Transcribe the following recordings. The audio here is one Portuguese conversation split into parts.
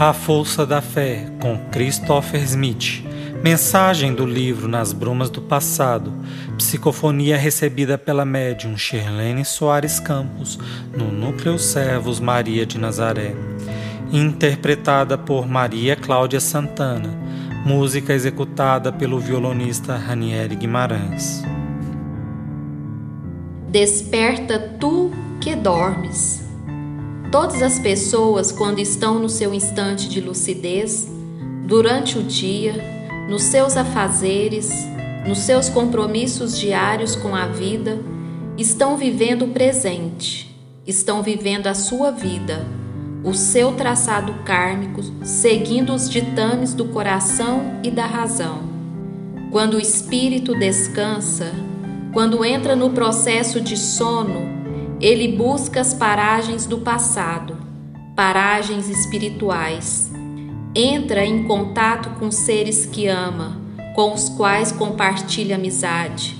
A Força da Fé, com Christopher Smith. Mensagem do livro Nas Brumas do Passado. Psicofonia recebida pela médium Shirlene Soares Campos, no Núcleo Servos Maria de Nazaré. Interpretada por Maria Cláudia Santana. Música executada pelo violonista Ranieri Guimarães. Desperta tu que dormes Todas as pessoas, quando estão no seu instante de lucidez, durante o dia, nos seus afazeres, nos seus compromissos diários com a vida, estão vivendo o presente, estão vivendo a sua vida, o seu traçado kármico, seguindo os ditames do coração e da razão. Quando o espírito descansa, quando entra no processo de sono, ele busca as paragens do passado, paragens espirituais. Entra em contato com seres que ama, com os quais compartilha amizade.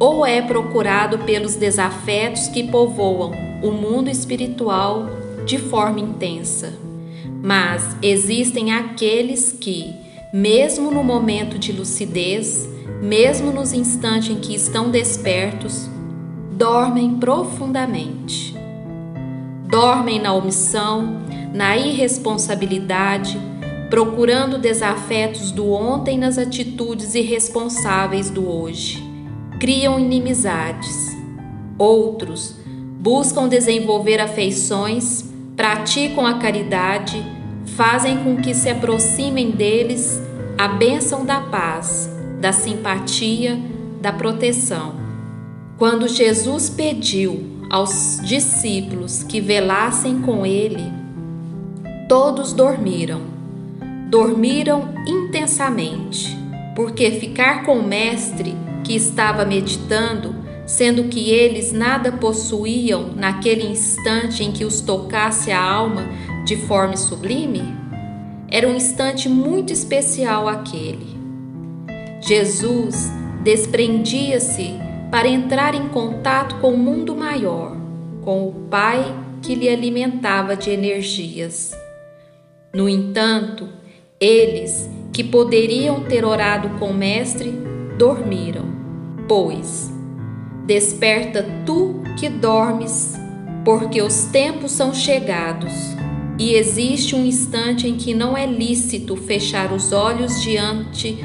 Ou é procurado pelos desafetos que povoam o mundo espiritual de forma intensa. Mas existem aqueles que, mesmo no momento de lucidez, mesmo nos instantes em que estão despertos, dormem profundamente. Dormem na omissão, na irresponsabilidade, procurando desafetos do ontem nas atitudes irresponsáveis do hoje. Criam inimizades. Outros buscam desenvolver afeições, praticam a caridade, fazem com que se aproximem deles a bênção da paz, da simpatia, da proteção. Quando Jesus pediu aos discípulos que velassem com ele, todos dormiram. Dormiram intensamente, porque ficar com o Mestre que estava meditando, sendo que eles nada possuíam naquele instante em que os tocasse a alma de forma sublime, era um instante muito especial aquele. Jesus desprendia-se para entrar em contato com o mundo maior, com o Pai que lhe alimentava de energias. No entanto, eles que poderiam ter orado com o Mestre dormiram, pois desperta tu que dormes, porque os tempos são chegados e existe um instante em que não é lícito fechar os olhos diante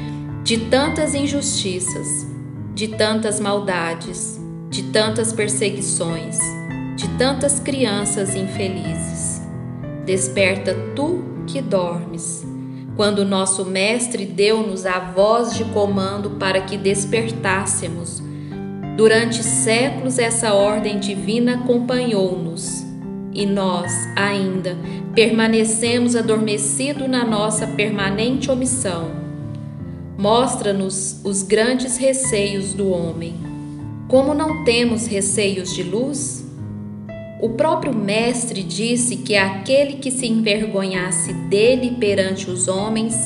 de tantas injustiças de tantas maldades, de tantas perseguições, de tantas crianças infelizes. Desperta tu que dormes, quando nosso Mestre deu-nos a voz de comando para que despertássemos. Durante séculos, essa ordem divina acompanhou-nos e nós, ainda, permanecemos adormecidos na nossa permanente omissão Mostra-nos os grandes receios do homem. Como não temos receios de luz? O próprio Mestre disse que aquele que se envergonhasse dele perante os homens,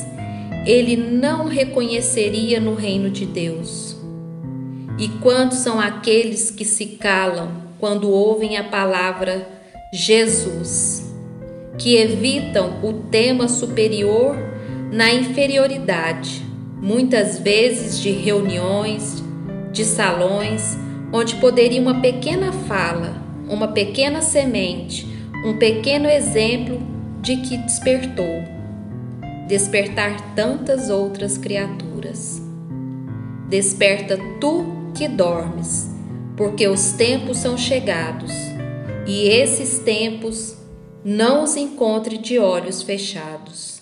ele não reconheceria no reino de Deus. E quantos são aqueles que se calam quando ouvem a palavra Jesus, que evitam o tema superior na inferioridade? Muitas vezes de reuniões, de salões, onde poderia uma pequena fala, uma pequena semente, um pequeno exemplo de que despertou, despertar tantas outras criaturas. Desperta tu que dormes, porque os tempos são chegados, e esses tempos não os encontre de olhos fechados.